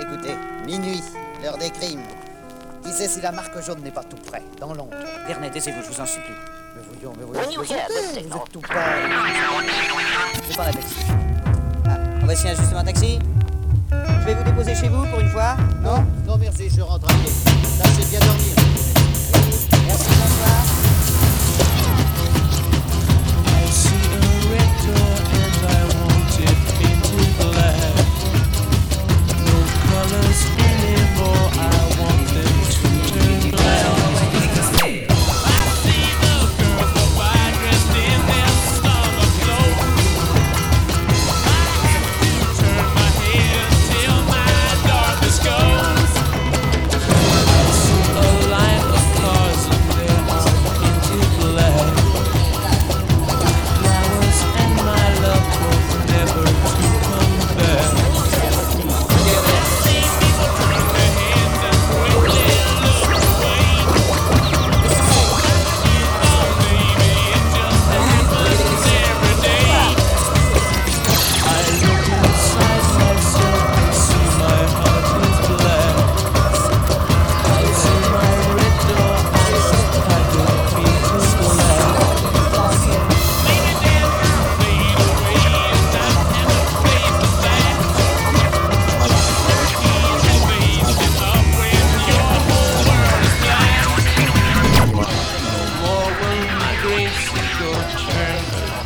Écoutez, minuit, l'heure des crimes. Qui sait si la marque jaune n'est pas tout près, dans l'ombre? Vernet, taisez-vous, je vous en supplie. Mais voyons, mais voyons, vous, êtes, vous êtes tout près. Je prends la taxi. Ah, on va essayer justement un taxi Je vais vous déposer chez vous pour une fois Non? Non, merci, je rentre à pied. Lâchez bien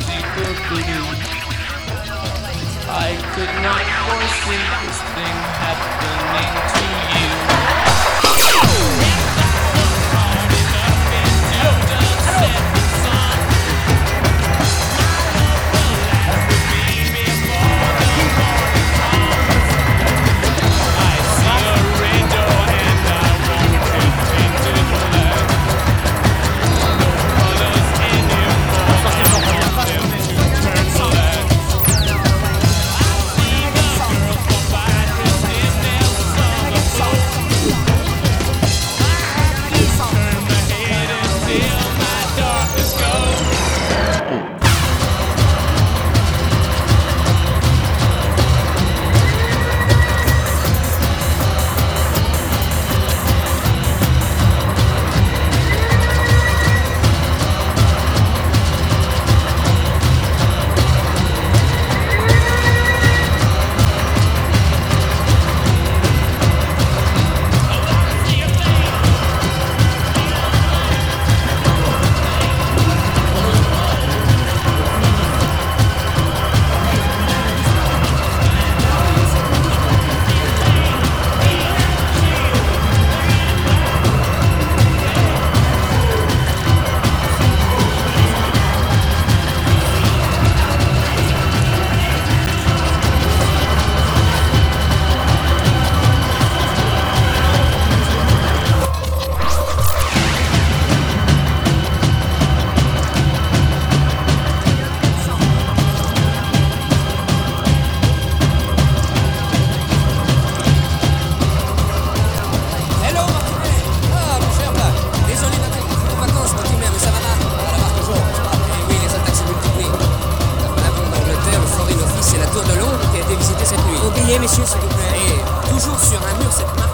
deeper blue. I could not foresee this thing happening. s'il vous. Et toujours sur un mur cette main.